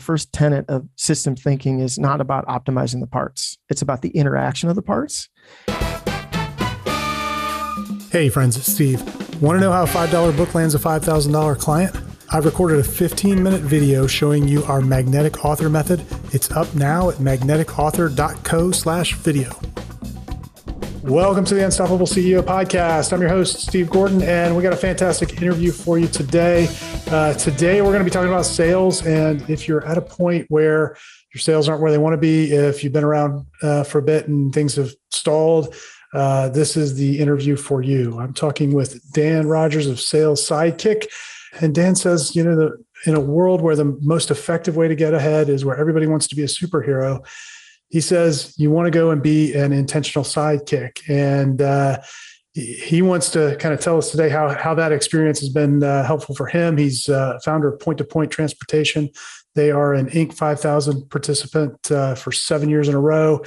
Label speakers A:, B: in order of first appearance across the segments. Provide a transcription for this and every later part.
A: first tenet of system thinking is not about optimizing the parts, it's about the interaction of the parts.
B: Hey, friends, it's Steve. Want to know how a $5 book lands a $5,000 client? I've recorded a 15 minute video showing you our magnetic author method. It's up now at magneticauthor.co slash video. Welcome to the Unstoppable CEO podcast. I'm your host, Steve Gordon, and we got a fantastic interview for you today. Uh, today, we're going to be talking about sales. And if you're at a point where your sales aren't where they want to be, if you've been around uh, for a bit and things have stalled, uh, this is the interview for you. I'm talking with Dan Rogers of Sales Sidekick. And Dan says, you know, the, in a world where the most effective way to get ahead is where everybody wants to be a superhero, he says you want to go and be an intentional sidekick. And uh, he wants to kind of tell us today how, how that experience has been uh, helpful for him. He's uh, founder of point to point transportation. They are an inc. 5000 participant uh, for seven years in a row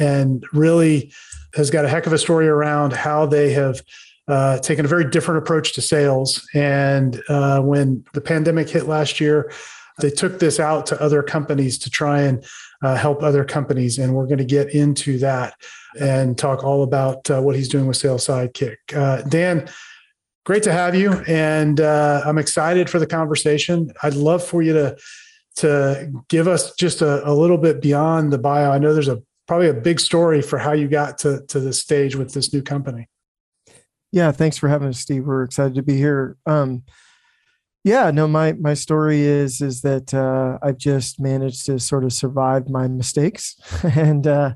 B: and really has got a heck of a story around how they have uh, taken a very different approach to sales. And uh, when the pandemic hit last year they took this out to other companies to try and uh, help other companies. And we're going to get into that and talk all about uh, what he's doing with Sales Sidekick. Uh, Dan, great to have you. And uh, I'm excited for the conversation. I'd love for you to, to give us just a, a little bit beyond the bio. I know there's a probably a big story for how you got to, to this stage with this new company.
A: Yeah, thanks for having us, Steve. We're excited to be here. Um, yeah, no, my my story is is that uh, I've just managed to sort of survive my mistakes, and uh,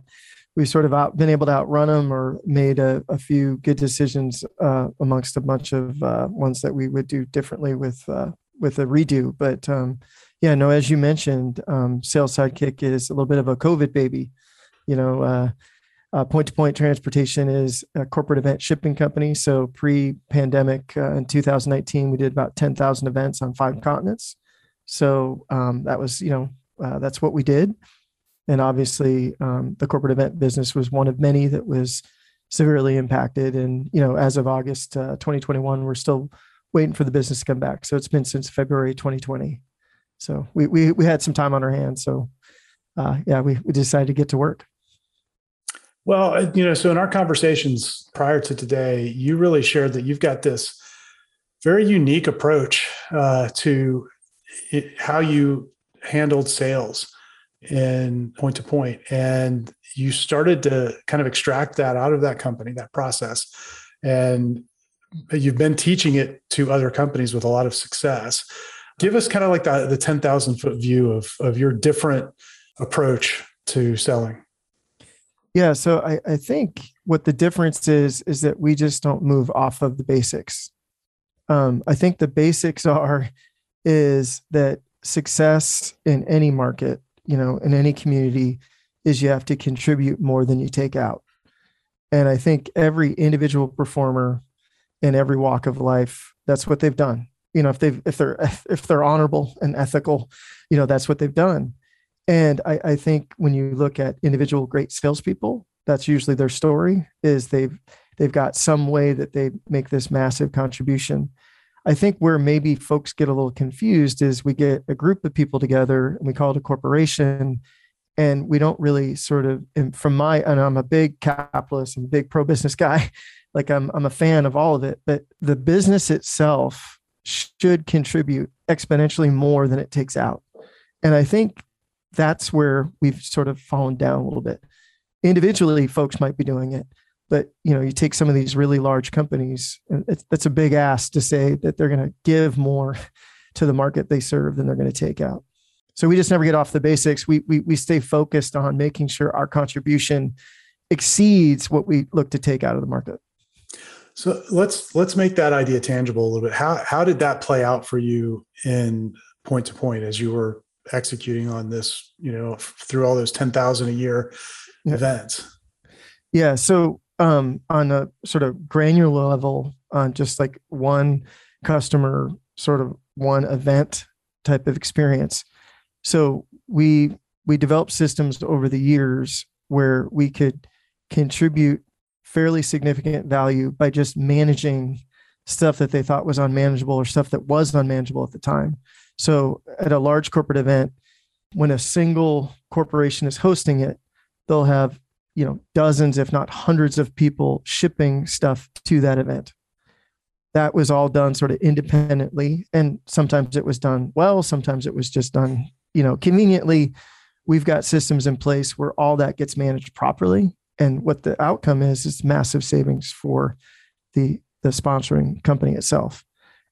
A: we've sort of out, been able to outrun them or made a, a few good decisions uh, amongst a bunch of uh, ones that we would do differently with uh, with a redo. But um, yeah, no, as you mentioned, um, Sales Sidekick is a little bit of a COVID baby. You know, uh, Point to Point Transportation is a corporate event shipping company. So pre pandemic uh, in 2019, we did about 10,000 events on five continents. So um, that was, you know, uh, that's what we did. And obviously, um, the corporate event business was one of many that was severely impacted. And, you know, as of August uh, 2021, we're still waiting for the business to come back. So it's been since February 2020. So we, we, we had some time on our hands. So uh, yeah, we, we decided to get to work.
B: Well, uh, you know, so in our conversations prior to today, you really shared that you've got this very unique approach uh, to it, how you handled sales in point to point, and you started to kind of extract that out of that company, that process, and you've been teaching it to other companies with a lot of success. Give us kind of like the, the ten thousand foot view of of your different approach to selling.
A: Yeah, so I, I think what the difference is is that we just don't move off of the basics. Um, I think the basics are is that success in any market, you know, in any community, is you have to contribute more than you take out. And I think every individual performer in every walk of life, that's what they've done. You know, if they've if they're if they're honorable and ethical, you know, that's what they've done. And I, I think when you look at individual great salespeople, that's usually their story is they've they've got some way that they make this massive contribution. I think where maybe folks get a little confused is we get a group of people together and we call it a corporation and we don't really sort of from my and I'm a big capitalist and big pro business guy like I'm I'm a fan of all of it but the business itself should contribute exponentially more than it takes out and I think that's where we've sort of fallen down a little bit. Individually, folks might be doing it, but you know, you take some of these really large companies, that's a big ask to say that they're going to give more to the market they serve than they're going to take out. So we just never get off the basics. We we we stay focused on making sure our contribution exceeds what we look to take out of the market.
B: So let's let's make that idea tangible a little bit. How how did that play out for you in point to point as you were executing on this, you know, through all those 10,000 a year yeah. events?
A: Yeah. So, um, on a sort of granular level, on just like one customer, sort of one event type of experience. So we we developed systems over the years where we could contribute fairly significant value by just managing stuff that they thought was unmanageable or stuff that was unmanageable at the time. So at a large corporate event, when a single corporation is hosting it, they'll have you know dozens if not hundreds of people shipping stuff to that event. That was all done sort of independently and sometimes it was done well sometimes it was just done you know conveniently. We've got systems in place where all that gets managed properly and what the outcome is is massive savings for the the sponsoring company itself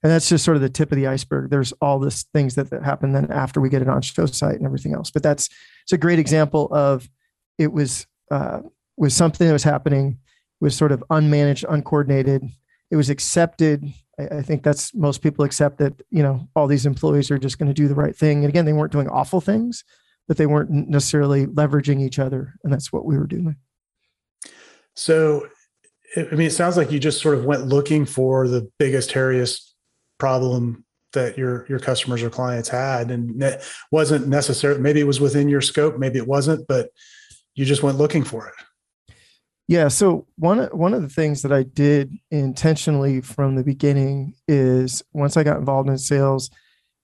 A: and that's just sort of the tip of the iceberg. There's all this things that, that happen then after we get it on show site and everything else. But that's it's a great example of it was uh, was something that was happening was sort of unmanaged uncoordinated. It was accepted. I, I think that's most people accept that you know all these employees are just going to do the right thing. And again they weren't doing awful things but they weren't necessarily leveraging each other and that's what we were doing.
B: So i mean it sounds like you just sort of went looking for the biggest hairiest problem that your your customers or clients had and it wasn't necessarily maybe it was within your scope maybe it wasn't but you just went looking for it
A: yeah. So one one of the things that I did intentionally from the beginning is once I got involved in sales,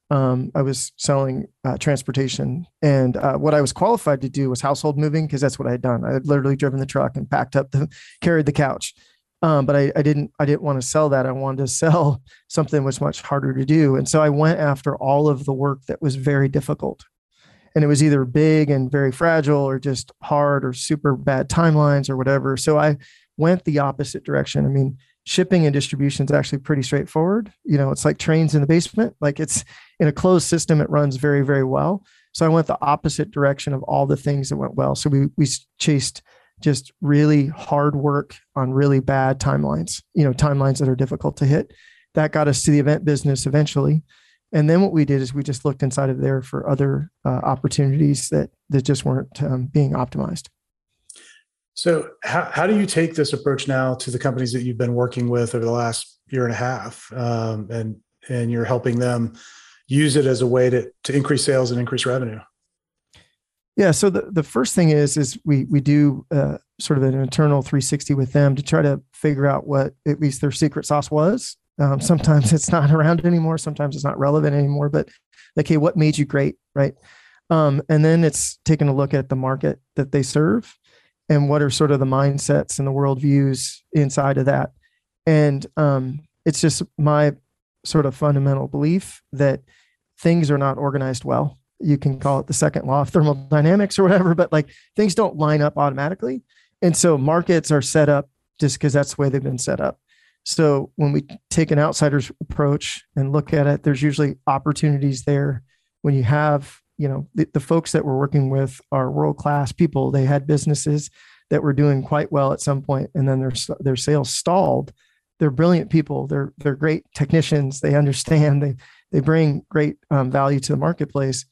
A: um, I was selling uh, transportation, and uh, what I was qualified to do was household moving because that's what I had done. I had literally driven the truck and packed up the carried the couch. Um, but I, I didn't I didn't want to sell that. I wanted to sell something that was much harder to do, and so I went after all of the work that was very difficult and it was either big and very fragile or just hard or super bad timelines or whatever. So I went the opposite direction. I mean, shipping and distribution is actually pretty straightforward. You know, it's like trains in the basement. Like it's in a closed system, it runs very, very well. So I went the opposite direction of all the things that went well. So we we chased just really hard work on really bad timelines, you know, timelines that are difficult to hit. That got us to the event business eventually. And then what we did is we just looked inside of there for other uh, opportunities that that just weren't um, being optimized.
B: So, how, how do you take this approach now to the companies that you've been working with over the last year and a half, um, and and you're helping them use it as a way to to increase sales and increase revenue?
A: Yeah. So the, the first thing is is we we do uh, sort of an internal 360 with them to try to figure out what at least their secret sauce was um, sometimes it's not around anymore. Sometimes it's not relevant anymore. But like, hey, what made you great, right? Um, and then it's taking a look at the market that they serve and what are sort of the mindsets and the worldviews inside of that. And um, it's just my sort of fundamental belief that things are not organized well. You can call it the second law of thermodynamics or whatever, but like things don't line up automatically. And so markets are set up just because that's the way they've been set up. So when we take an outsider's approach and look at it, there's usually opportunities there. When you have, you know, the, the folks that we're working with are world class people. They had businesses that were doing quite well at some point, and then their their sales stalled. They're brilliant people. They're they're great technicians. They understand. They they bring great um, value to the marketplace.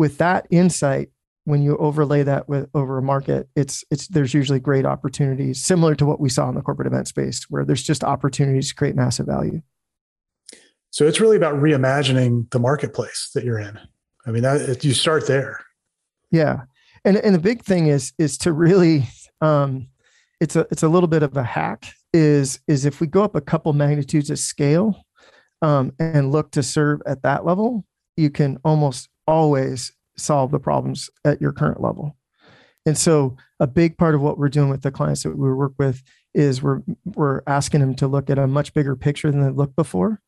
A: With that insight, when you overlay that with over a market, it's it's there's usually great opportunities, similar to what we saw in the corporate event space, where there's just opportunities to create massive value.
B: So it's really about reimagining the marketplace that you're in. I mean, that, you start there.
A: Yeah, and and the big thing is is to really, um, it's a it's a little bit of a hack. Is is if we go up a couple magnitudes of scale, um, and look to serve at that level, you can almost always solve the problems at your current level. And so a big part of what we're doing with the clients that we work with is we're we're asking them to look at a much bigger picture than they've looked before.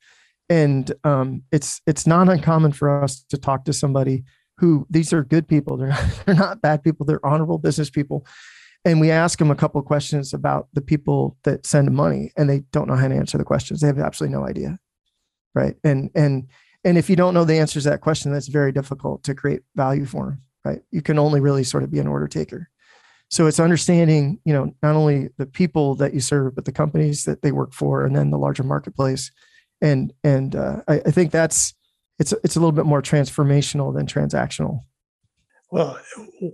A: And um, it's it's not uncommon for us to talk to somebody who these are good people. They're not, they're not bad people. They're honorable business people. And we ask them a couple questions about the people that send money, and they don't know how to answer the questions. They have absolutely no idea, right? And and and if you don't know the answers to that question, that's very difficult to create value for right? You can only really sort of be an order taker. So it's understanding, you know, not only the people that you serve, but the companies that they work for, and then the larger marketplace. And and uh, I, I think that's it's it's a little bit more transformational than transactional.
B: Well,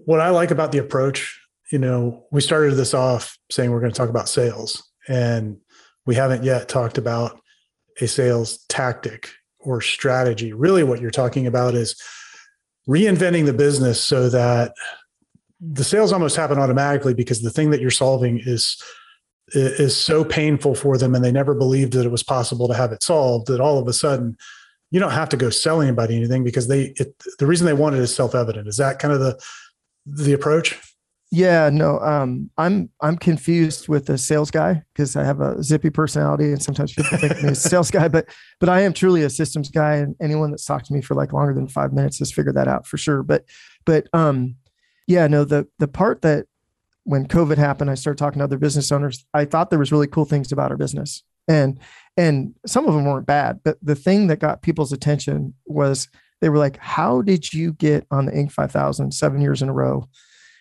B: what I like about the approach, you know, we started this off saying we're going to talk about sales, and we haven't yet talked about a sales tactic or strategy. Really, what you're talking about is reinventing the business so that the sales almost happen automatically because the thing that you're solving is is so painful for them and they never believed that it was possible to have it solved that all of a sudden you don't have to go sell anybody anything because they it, the reason they want it is self-evident is that kind of the the approach
A: yeah no um i'm i'm confused with the sales guy because i have a zippy personality and sometimes people think of me as a sales guy but but i am truly a systems guy and anyone that's talked to me for like longer than five minutes has figured that out for sure but but um yeah no the the part that when covid happened i started talking to other business owners i thought there was really cool things about our business and and some of them weren't bad but the thing that got people's attention was they were like how did you get on the inc 5000 seven years in a row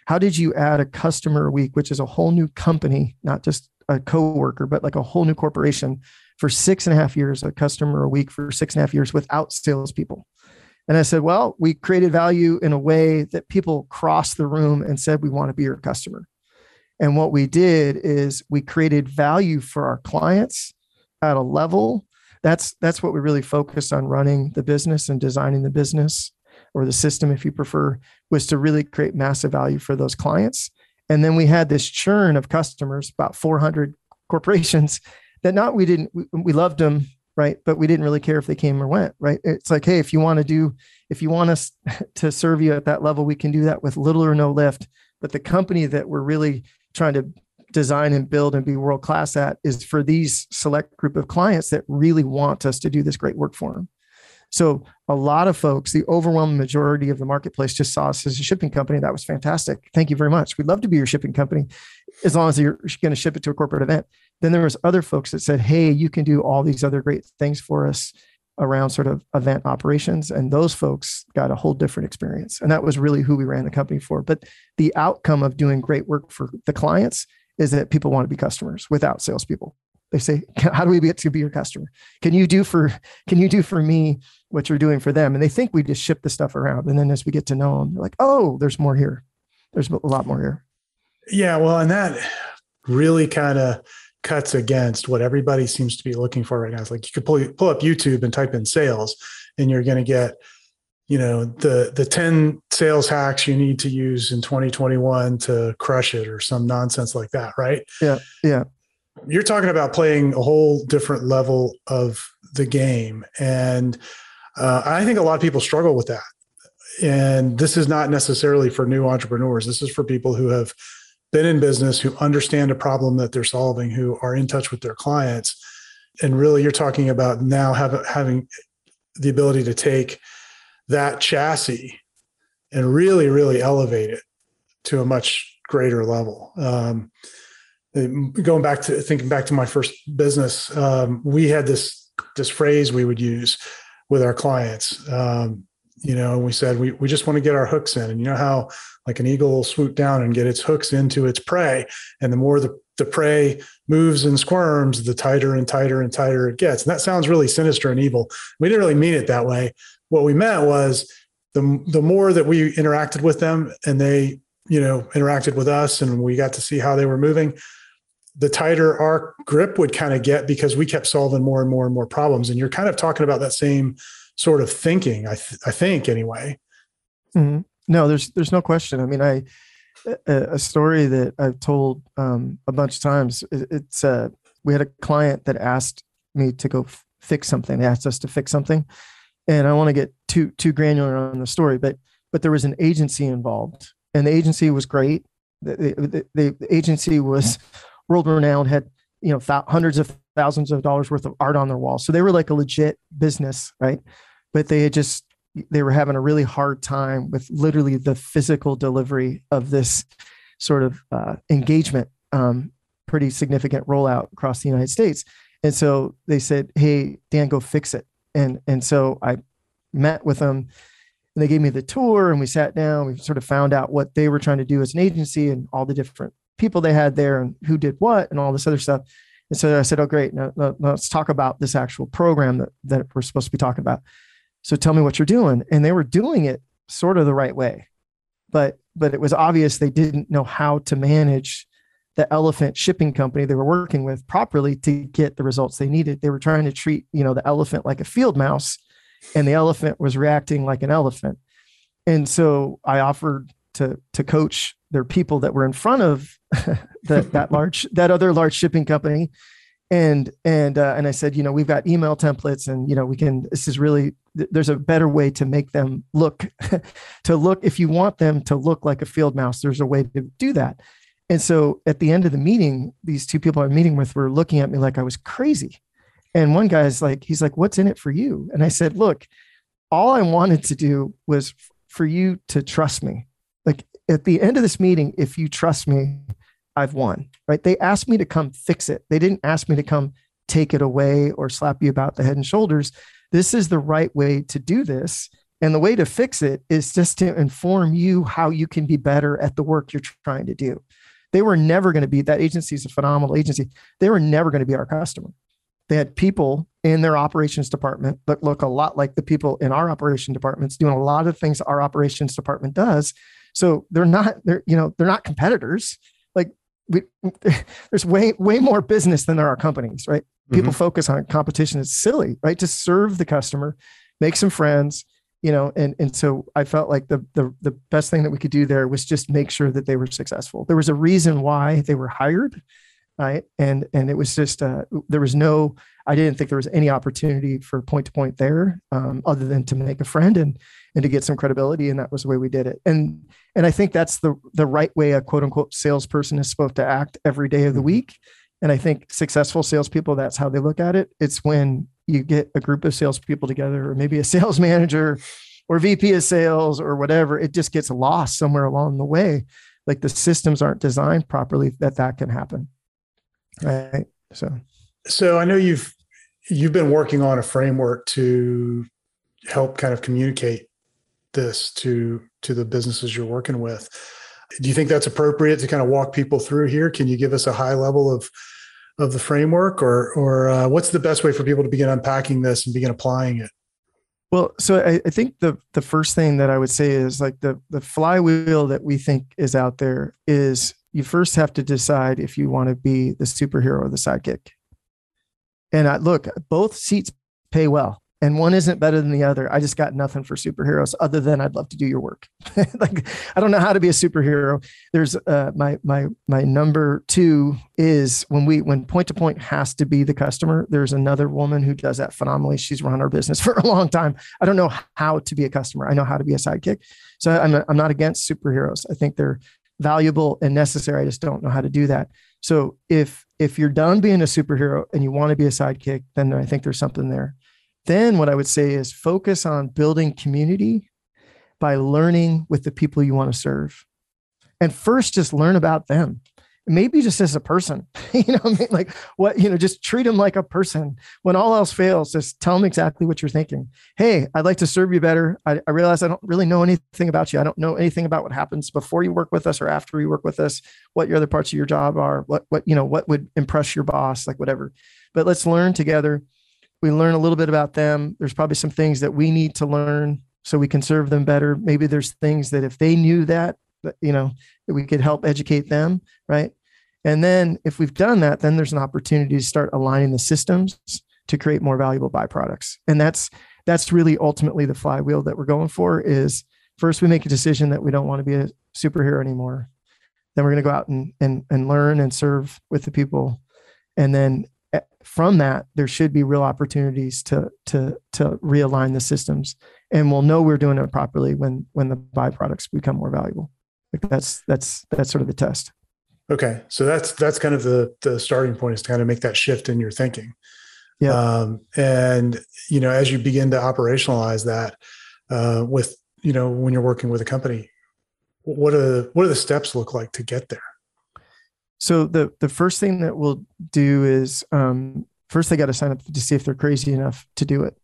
A: how did you add a customer a week which is a whole new company not just a co-worker but like a whole new corporation for six and a half years a customer a week for six and a half years without salespeople? And i said well we created value in a way that people crossed the room and said we want to be your customer and what we did is we created value for our clients at a level that's that's what we really focused on running the business and designing the business or the system if you prefer was to really create massive value for those clients. And then we had this churn of customers about 400 corporations that not we didn't we, we loved them right? But we didn't really care if they came or went right? It's like hey if you want to do if you want us to serve you at that level we can do that with little or no lift. But the company that we're really trying to design and build and be world class at is for these select group of clients that really want us to do this great work for them. So a lot of folks, the overwhelming majority of the marketplace just saw us as a shipping company. That was fantastic. Thank you very much. We'd love to be your shipping company as long as you're going to ship it to a corporate event. Then there was other folks that said, "Hey, you can do all these other great things for us around sort of event operations." And those folks got a whole different experience. And that was really who we ran the company for. But the outcome of doing great work for the clients is that people want to be customers without salespeople. They say, "How do we get to be your customer? Can you do for Can you do for me what you're doing for them?" And they think we just ship the stuff around, and then as we get to know them, they're like, "Oh, there's more here. There's a lot more here."
B: Yeah, well, and that really kind of cuts against what everybody seems to be looking for right now. It's like you could pull pull up YouTube and type in sales, and you're going to get you know the the 10 sales hacks you need to use in 2021 to crush it or some nonsense like that right
A: yeah yeah
B: you're talking about playing a whole different level of the game. And uh, i think a lot of people struggle with that. And this is not necessarily for new entrepreneurs. This is for people who have been in business who understand a problem that they're solving who are in touch with their clients. And really you're talking about now have, having the ability to take that chassis and really, really elevate it to a much greater level. Um, going back to thinking back to my first business, um, we had this this phrase we would use with our clients. Um, you know, we said we we just want to get our hooks in, and you know how like an eagle will swoop down and get its hooks into its prey, and the more the the prey moves and squirms, the tighter and tighter and tighter it gets. And that sounds really sinister and evil. We didn't really mean it that way, what we meant was the the more that we interacted with them and they you know interacted with us and we got to see how they were moving the tighter our grip would kind of get because we kept solving more and more and more problems. And you're kind of talking about that same sort of thinking i, th- I think anyway.
A: Mm-hmm. no there's there's no question. I mean i a, story that i've told um, a bunch of times it's uh, we had a client that asked me to go f- fix something. They asked us to fix something. And I want to get too too granular on the story, but but there was an agency involved, and the agency was great. The, the, the agency was world renowned, had you know th- hundreds of thousands of dollars worth of art on their wall, so they were like a legit business, right? But they had just they were having a really hard time with literally the physical delivery of this sort of uh, engagement, um, pretty significant rollout across the United States. And so they said, "Hey, Dan, go fix it." and and so I met with them and they gave me the tour and we sat down we sort of found out what they were trying to do as an agency and all the different people they had there and who did what and all this other stuff. And so i said oh great. Now, let's talk about this actual program that, that we're supposed to be talking about. So tell me what you're doing. And they were doing it sort of the right way. But but it was obvious they didn't know how to manage the elephant shipping company they were working with properly to get the results they needed. They were trying to treat, you know, the elephant like a field mouse and the elephant was reacting like an elephant. And so I offered to to coach their people that were in front of the, that large that other large shipping company and and uh, and I said, you know, we've got email templates, and you know, we can. This is really there's a better way to make them look to look if you want them to look like a field mouse. There's a way to do that. And so at the end of the meeting, these two people I'm meeting with were looking at me like I was crazy. And one guy's like, he's like, "What's in it for you?" And I said, "Look, all I wanted to do was f- for you to trust me. Like at the end of this meeting, if you trust me, I've won, right? They asked me to come fix it. They didn't ask me to come take it away or slap you about the head and shoulders. This is the right way to do this. And the way to fix it is just to inform you how you can be better at the work you're trying to do. They were never going to be that agency is a phenomenal agency. They were never going to be our customer. They had people in their operations department that look a lot like the people in our operation departments doing a lot of things our operations department does. So they're not, they're, you know, they're not competitors Like we there's way way more business than there are companies, right? People mm-hmm. focus on competition. It's silly, right? To serve the customer, make some friends, you know, and and so I felt like the the the best thing that we could do there was just make sure that they were successful. There was a reason why they were hired, right? And and it was just uh, there was no I didn't think there was any opportunity for point to point there, um, other than to make a friend and and to get some credibility. And that was the way we did it. And and I think that's the the right way a quote unquote salesperson is supposed to act every day of the mm-hmm. week. And I think successful salespeople, that's how they look at it. It's when you get a group of salespeople together, or maybe a sales manager, or VP of sales, or whatever. It just gets lost somewhere along the way. Like the systems aren't designed properly that that can happen. Right. So.
B: So I know you've you've been working on a framework to help kind of communicate this to to the businesses you're working with. Do you think that's appropriate to kind of walk people through here? Can you give us a high level of of the framework, or or uh, what's the best way for people to begin unpacking this and begin applying it?
A: Well, so I, I, think the the first thing that I would say is like the the flywheel that we think is out there is you first have to decide if you want to be the superhero or the sidekick. And I look, both seats pay well and one isn't better than the other. I just got nothing for superheroes other than I'd love to do your work. like I don't know how to be a superhero. There's uh, my my my number two is when we when point to point has to be the customer. There's another woman who does that phenomenally. She's run our business for a long time. I don't know how to be a customer. I know how to be a sidekick. So I'm I'm not against superheroes. I think they're valuable and necessary. I just don't know how to do that. So if if you're done being a superhero and you want to be a sidekick, then I think there's something there. Then what I would say is focus on building community by learning with the people you want to serve. And first just learn about them. Maybe just as a person, you know, I mean, like what, you know, just treat them like a person. When all else fails, just tell them exactly what you're thinking. Hey, I'd like to serve you better. I, I realize I don't really know anything about you. I don't know anything about what happens before you work with us or after you work with us, what your other parts of your job are, what, what, you know, what would impress your boss, like whatever. But let's learn together we learn a little bit about them. There's probably some things that we need to learn so we can serve them better. Maybe there's things that if they knew that, you know, we could help educate them, right? And then if we've done that, then there's an opportunity to start aligning the systems to create more valuable byproducts. And that's that's really ultimately the flywheel that we're going for is first we make a decision that we don't want to be a superhero anymore. Then we're going to go out and and and learn and serve with the people. And then eh, from that, there should be real opportunities to to to realign the systems, and we'll know we're doing it properly when when the byproducts become more valuable. Like that's that's that's sort of the test.
B: Okay, so that's that's kind of the the starting point is to kind of make that shift in your thinking. Yeah, um, and you know as you begin to operationalize that uh, with you know when you're working with a company, what are what do the steps look like to get there?
A: So the the first thing that we'll do is um, first they got to sign up to see if they're crazy enough to do it.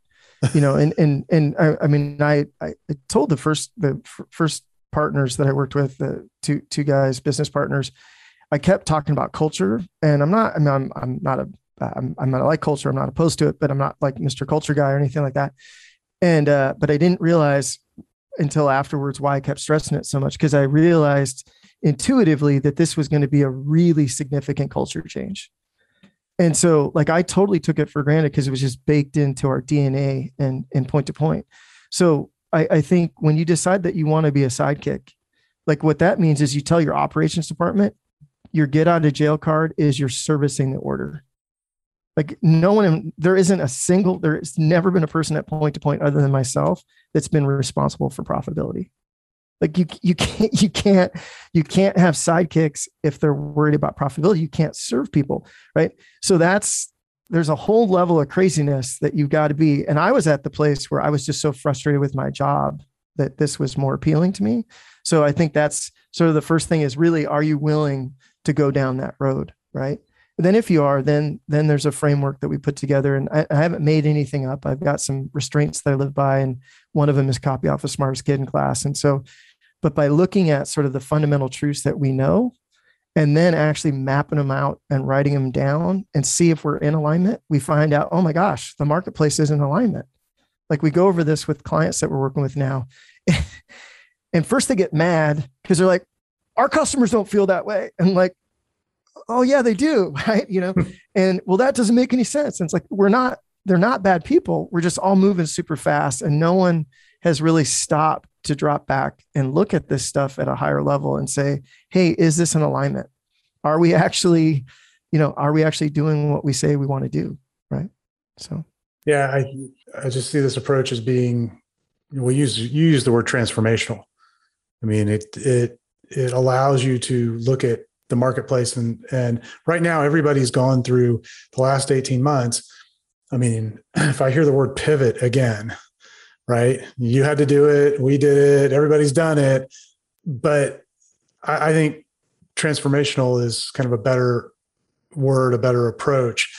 A: You know, and and and I, I mean, I I told the first the f- first partners that I worked with, the two two guys, business partners, I kept talking about culture, and I'm not. I mean, I'm I'm not a I'm I'm not like culture. I'm not opposed to it, but I'm not like Mr. Culture guy or anything like that. And uh, but I didn't realize until afterwards why I kept stressing it so much because I realized intuitively that this was going to be a really significant culture change. And so like I totally took it for granted because it was just baked into our DNA and and point to point. So I, I think when you decide that you want to be a sidekick, like what that means is you tell your operations department your get out of jail card is you're servicing the order. Like no one, there isn't a single, there's never been a person at point to point other than myself that's been responsible for profitability. Like you, you can't, you can't, you can't have sidekicks if they're worried about profitability. You can't serve people, right? So that's there's a whole level of craziness that you've got to be. And I was at the place where I was just so frustrated with my job that this was more appealing to me. So I think that's sort of the first thing is really, are you willing to go down that road, right? Then if you are, then then there's a framework that we put together, and I, I, haven't made anything up. I've got some restraints that I live by, and one of them is copy off a smartest kid in class. And so, but by looking at sort of the fundamental truths that we know, and then actually mapping them out and writing them down and see if we're in alignment, we find out, oh my gosh, the marketplace is in alignment. Like we go over this with clients that we're working with now. and first they get mad because they're like, our customers don't feel that way. And like, oh yeah, they do, right? You know, hmm. and well, that doesn't make any sense. And it's like we're not, they're not bad people. We're just all moving super fast, and no one has really stopped to drop back and look at this stuff at a higher level and say, hey, is this an alignment? Are we actually, you know, are we actually doing what we say we want to do? Right. So
B: yeah, I I just see this approach as being we use you use the word transformational. I mean, it it it allows you to look at the marketplace and and right now everybody's gone through the last 18 months. I mean if i hear the word pivot again right? You had to do it we did it everybody's done it. But i, I think transformational is kind of a better word a better approach.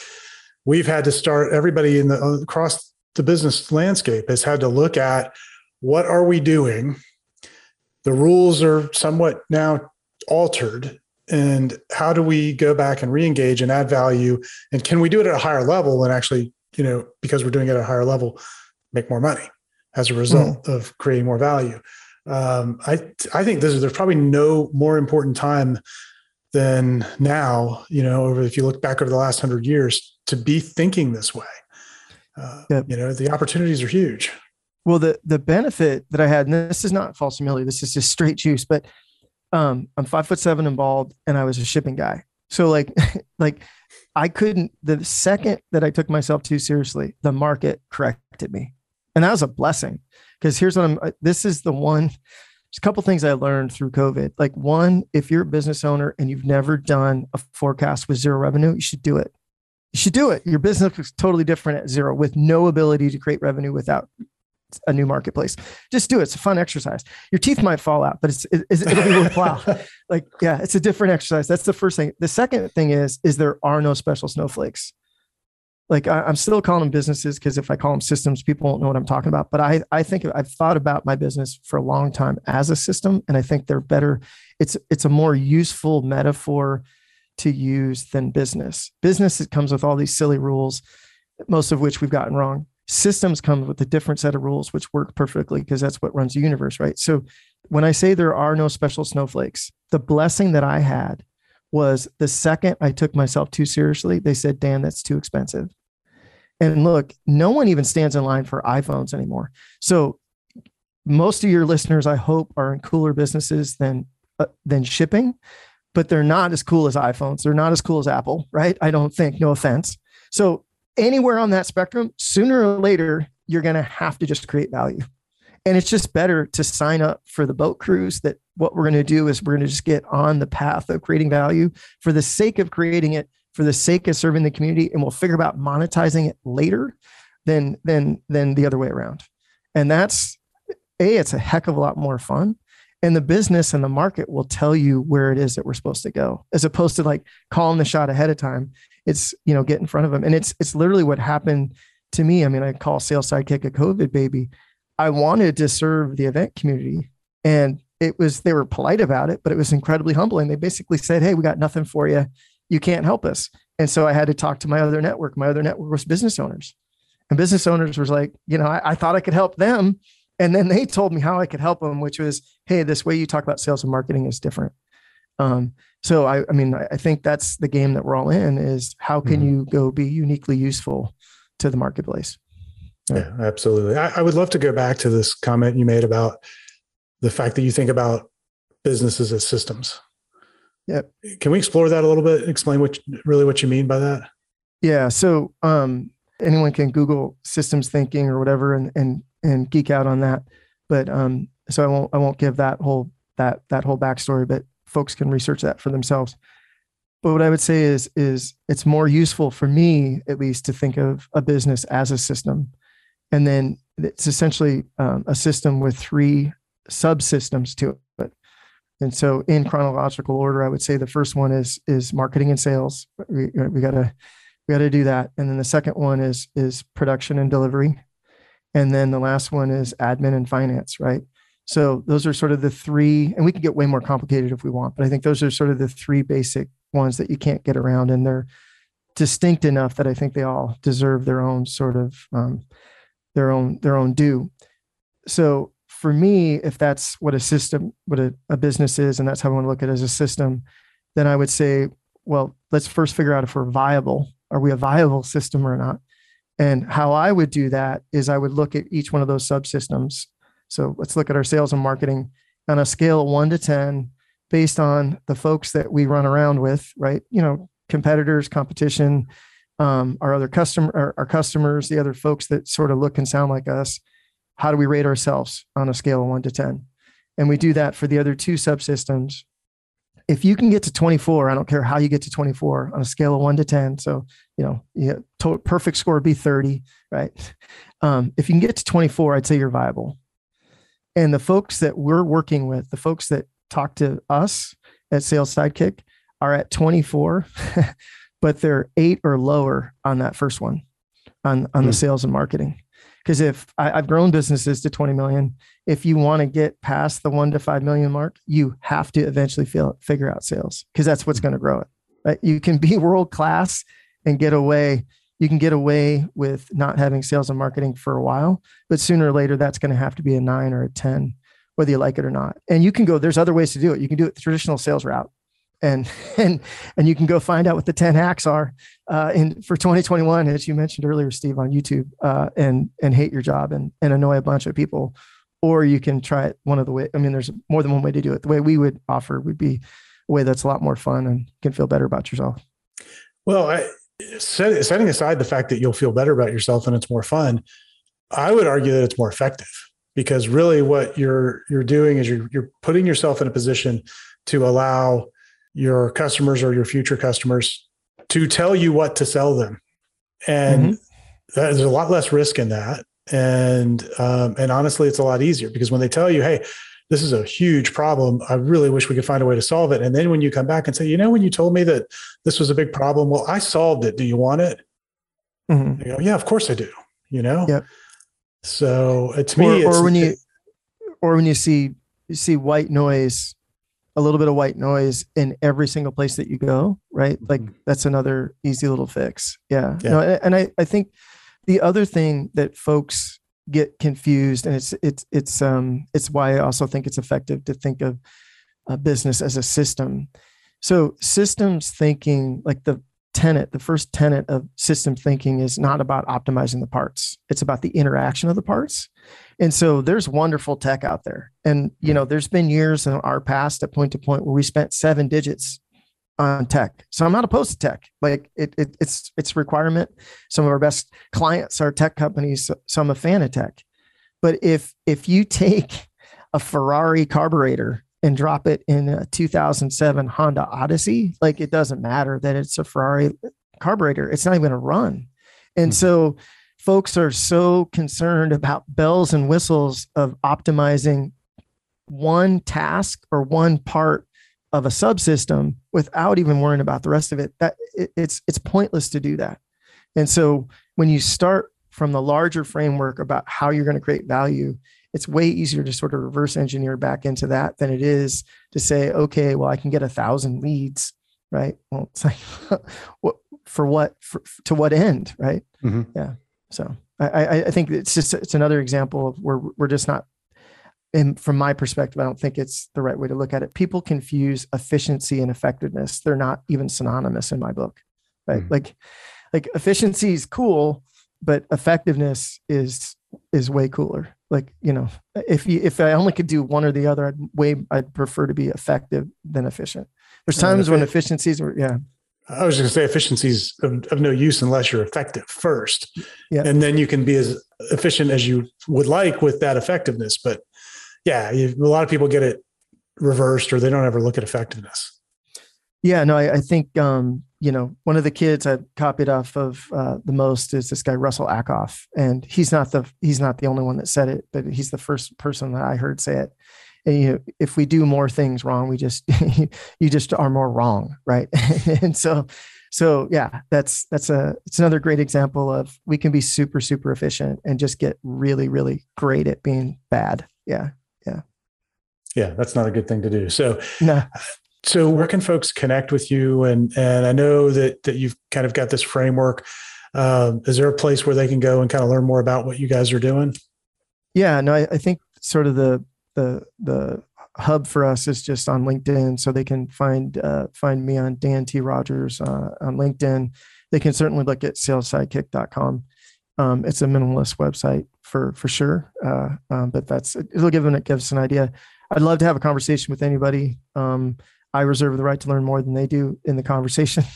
B: We've had to start everybody in the across the business landscape has had to look at what are we doing the rules are somewhat now altered. And how do we go back and re-engage and add value? And can we do it at a higher level and actually you know because we're doing it at a higher level make more money as a result mm. of creating more value? Um, i i think this is there's probably no more important time than now you know over if you look back over the last 100 years to be thinking this way. Uh, yep. you know the opportunities are huge
A: well the the benefit that i had and this is not false humility this is just straight juice but um, I'm five foot seven and bald, and I was a shipping guy. So like, like I couldn't. The second that I took myself too seriously, the market corrected me, and that was a blessing. Because here's what I'm. Uh, this is the one. There's a couple things I learned through COVID. Like one, if you're a business owner and you've never done a forecast with zero revenue, you should do it. You should do it. Your business is totally different at zero with no ability to create revenue without a new marketplace. Just do it. It's a fun exercise. Your teeth might fall out, but it's, it, it'll be worthwhile. like, yeah, it's a different exercise. That's the first thing. The second thing is, is there are no special snowflakes. Like I, am still calling them businesses because if I call them systems, people won't know what I'm talking about. But I, I think I've thought about my business for a long time as a system, and I think they're better. It's, it's a more useful metaphor to use than business. Business it comes with all these silly rules, most of which we've gotten wrong systems come with a different set of rules which work perfectly because that's what runs the universe right? So when i say there are no special snowflakes the blessing that i had was the second i took myself too seriously they said dan that's too expensive. And look no one even stands in line for iphones anymore. So most of your listeners i hope are in cooler businesses than uh, than shipping but they're not as cool as iphones. They're not as cool as apple right? I don't think no offense. So anywhere on that spectrum, sooner or later, you're going to have to just create value. And it's just better to sign up for the boat cruise that what we're going to do is we're going to just get on the path of creating value for the sake of creating it, for the sake of serving the community, and we'll figure about monetizing it later than than than the other way around. And that's a it's a heck of a lot more fun and the business and the market will tell you where it is that we're supposed to go as opposed to like calling the shot ahead of time it's you know get in front of them. And it's it's literally what happened to me. I mean i call sales sidekick a covid baby. I wanted to serve the event community and it was they were polite about it but it was incredibly humbling. They basically said hey we got nothing for you you can't help us. And so i had to talk to my other network. My other network was business owners. And business owners was like you know I, I thought i could help them. And then they told me how i could help them which was hey this way you talk about sales and marketing is different um, so I, I mean, I think that's the game that we're all in is how can mm-hmm. you go be uniquely useful to the marketplace?
B: Yeah, yeah absolutely. I, I, would love to go back to this comment you made about the fact that you think about businesses as systems.
A: Yep.
B: Can we explore that a little bit? Explain what really what you mean by that?
A: Yeah. So um, anyone can Google systems thinking or whatever and and and geek out on that. But um, so I won't I won't give that whole that that whole backstory, but folks can research that for themselves. But what I would say is is it's more useful for me at least to think of a business as a system, and then it's essentially um, a system with three subsystems to it. And so, in chronological order, I would say the first one is is marketing and sales. We, we gotta we gotta do that, and then the second one is is production and delivery, and then the last one is admin and finance. Right. So those are sort of the three, and we can get way more complicated if we want, but I think those are sort of the three basic ones that you can't get around, and they're distinct enough that I think they all deserve their own sort of um, their own their own due. So for me, if that's what a system, what a, a business is, and that's how I want to look at it as a system, then I would say, well, let's first figure out if we're viable. Are we a viable system or not? And how I would do that is I would look at each one of those subsystems. So let's look at our sales and marketing on a scale of one to 10 based on the folks that we run around with, right? You know, competitors, competition, um, our other customer, our, our customers, the other folks that sort of look and sound like us. How do we rate ourselves on a scale of one to 10? And we do that for the other two subsystems. If you can get to 24, I don't care how you get to 24 on a scale of one to 10. So, you know, yeah, to- perfect score would be 30, right? Um, if you can get to 24, I'd say you're viable. And the folks that we're working with, the folks that talk to us at Sales Sidekick are at 24, but they're eight or lower on that first one on, on mm. the sales and marketing. Because if I, have grown businesses to 20 million, if you want to get past the one to five million mark, you have to eventually feel, figure out sales because that's what's mm. going to grow it. Right? You can be world class and get away. You can get away with not having sales and marketing for a while, but sooner or later, that's going to have to be a nine or a 10 whether you like it or not. And you can go, there's other ways to do it. You can do it the traditional sales route and and and you can go find out what the 10 hacks are uh, in for 2021 as you mentioned earlier steve on youtube uh, and and hate your job and and annoy a bunch of people or you can try it one of the way i mean there's more than one way to do it the way we would offer would be a way that's a lot more fun and you can feel better about yourself
B: well I, set, setting aside the fact that you'll feel better about yourself and it's more fun i would argue that it's more effective because really what you're you're doing is you're you're putting yourself in a position to allow your customers or your future customers to tell you what to sell them. And mm-hmm. there's a lot less risk in that. And um, and honestly, it's a lot easier because when they tell you, hey, this is a huge problem. I really wish we could find a way to solve it. And then when you come back and say, you know, when you told me that this was a big problem, well, I solved it. Do you want it? Mm-hmm. You go, yeah, of course I do. You know.
A: Yep.
B: So uh, to me,
A: or, or when you, or when you see you see white noise a little bit of white noise in every single place that you go, right? Like mm-hmm. that's another easy little fix. Yeah. yeah. No, and I, I think the other thing that folks get confused and it's it's it's um it's why I also think it's effective to think of a business as a system. So systems thinking, like the tenet, the first tenet of system thinking is not about optimizing the parts. It's about the interaction of the parts. And so there's wonderful tech out there. And, you know, there's been years in our past at point to point where we spent seven digits on tech. So I'm not opposed to tech. Like it, it it's it's requirement. Some of our best clients are tech companies. So I'm a fan of tech. But if if you take a Ferrari carburetor and drop it in a 2007 Honda Odyssey, like it doesn't matter that it's a Ferrari carburetor. It's not even going to run. And mm-hmm. so folks are so concerned about bells and whistles of optimizing one task or one part of a subsystem without even worrying about the rest of it that it, it's it's pointless to do that. And so when you start from the larger framework about how you're going to create value it's way easier to sort of reverse engineer back into that than it is to say okay well i can get a thousand leads right? Well it's like what for what for, to what end right? Mm-hmm. yeah so I, I think it's just it's another example of where we're just not and from my perspective, I don't think it's the right way to look at it. People confuse efficiency and effectiveness. They're not even synonymous in my book, right? Mm. Like, like efficiency is cool, but effectiveness is is way cooler. Like, you know, if you if I only could do one or the other, I'd way I'd prefer to be effective than efficient. There's times when efficiencies are yeah.
B: I was going to say efficiencies of, of, no use unless you're effective first. Yeah. And then you can be as efficient as you would like with that effectiveness. But yeah, you, a lot of people get it reversed or they don't ever look at effectiveness.
A: Yeah, no, I, I think, um, you know, one of the kids I copied off of uh, the most is this guy, Russell Ackoff. And he's not the, he's not the only one that said it, but he's the first person that I heard say it and, you know, if we do more things wrong, we just you just are more wrong, right? and so, so yeah, that's that's a it's another great example of we can be super super efficient and just get really really great at being bad. Yeah,
B: yeah. That's not a good thing to do. So, no. So, where can folks connect with you? And and I know that that you've kind of got this framework. Um, is there a place where they can go and kind of learn more about what you guys are doing?
A: Yeah, no, I, I think sort of the the the hub for us is just on LinkedIn, so they can find uh, find me on Dan T Rogers uh, on LinkedIn. They can certainly look at salessidekick.com. Um, it's a minimalist website for for sure, uh, um, but that's it'll give them it gives an idea. I'd love to have a conversation with anybody. Um, I reserve the right to learn more than they do in the conversation.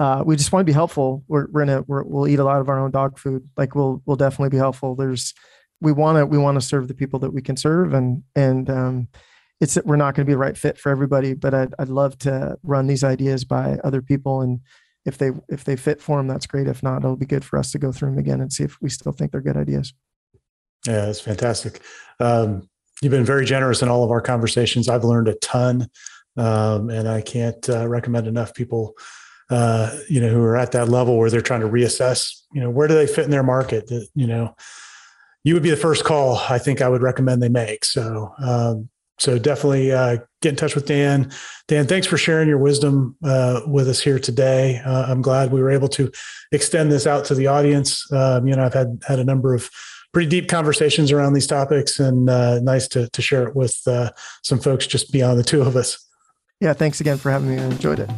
A: Uh, we just want to be helpful. We're, we're in a we will eat a lot of our own dog food. Like we'll we'll definitely be helpful. There's we want to we want to serve the people that we can serve and and um, it's we're not going to be the right fit for everybody but I'd, I'd love to run these ideas by other people and if they if they fit for them that's great if not it'll be good for us to go through them again and see if we still think they're good ideas
B: yeah that's fantastic um, you've been very generous in all of our conversations i've learned a ton um, and i can't uh, recommend enough people uh, you know who are at that level where they're trying to reassess you know where do they fit in their market that you know you would be the first call I think I would recommend they make. So, um, so definitely uh, get in touch with Dan. Dan, thanks for sharing your wisdom uh, with us here today. Uh, I'm glad we were able to extend this out to the audience. Um, you know, I've had had a number of pretty deep conversations around these topics, and uh, nice to to share it with uh, some folks just beyond the two of us.
A: Yeah, thanks again for having me. I enjoyed it.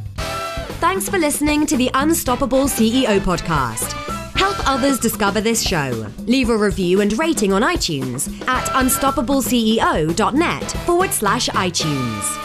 C: Thanks for listening to the Unstoppable CEO podcast. Help others discover this show. Leave a review and rating on iTunes at unstoppableceo.net forward slash iTunes.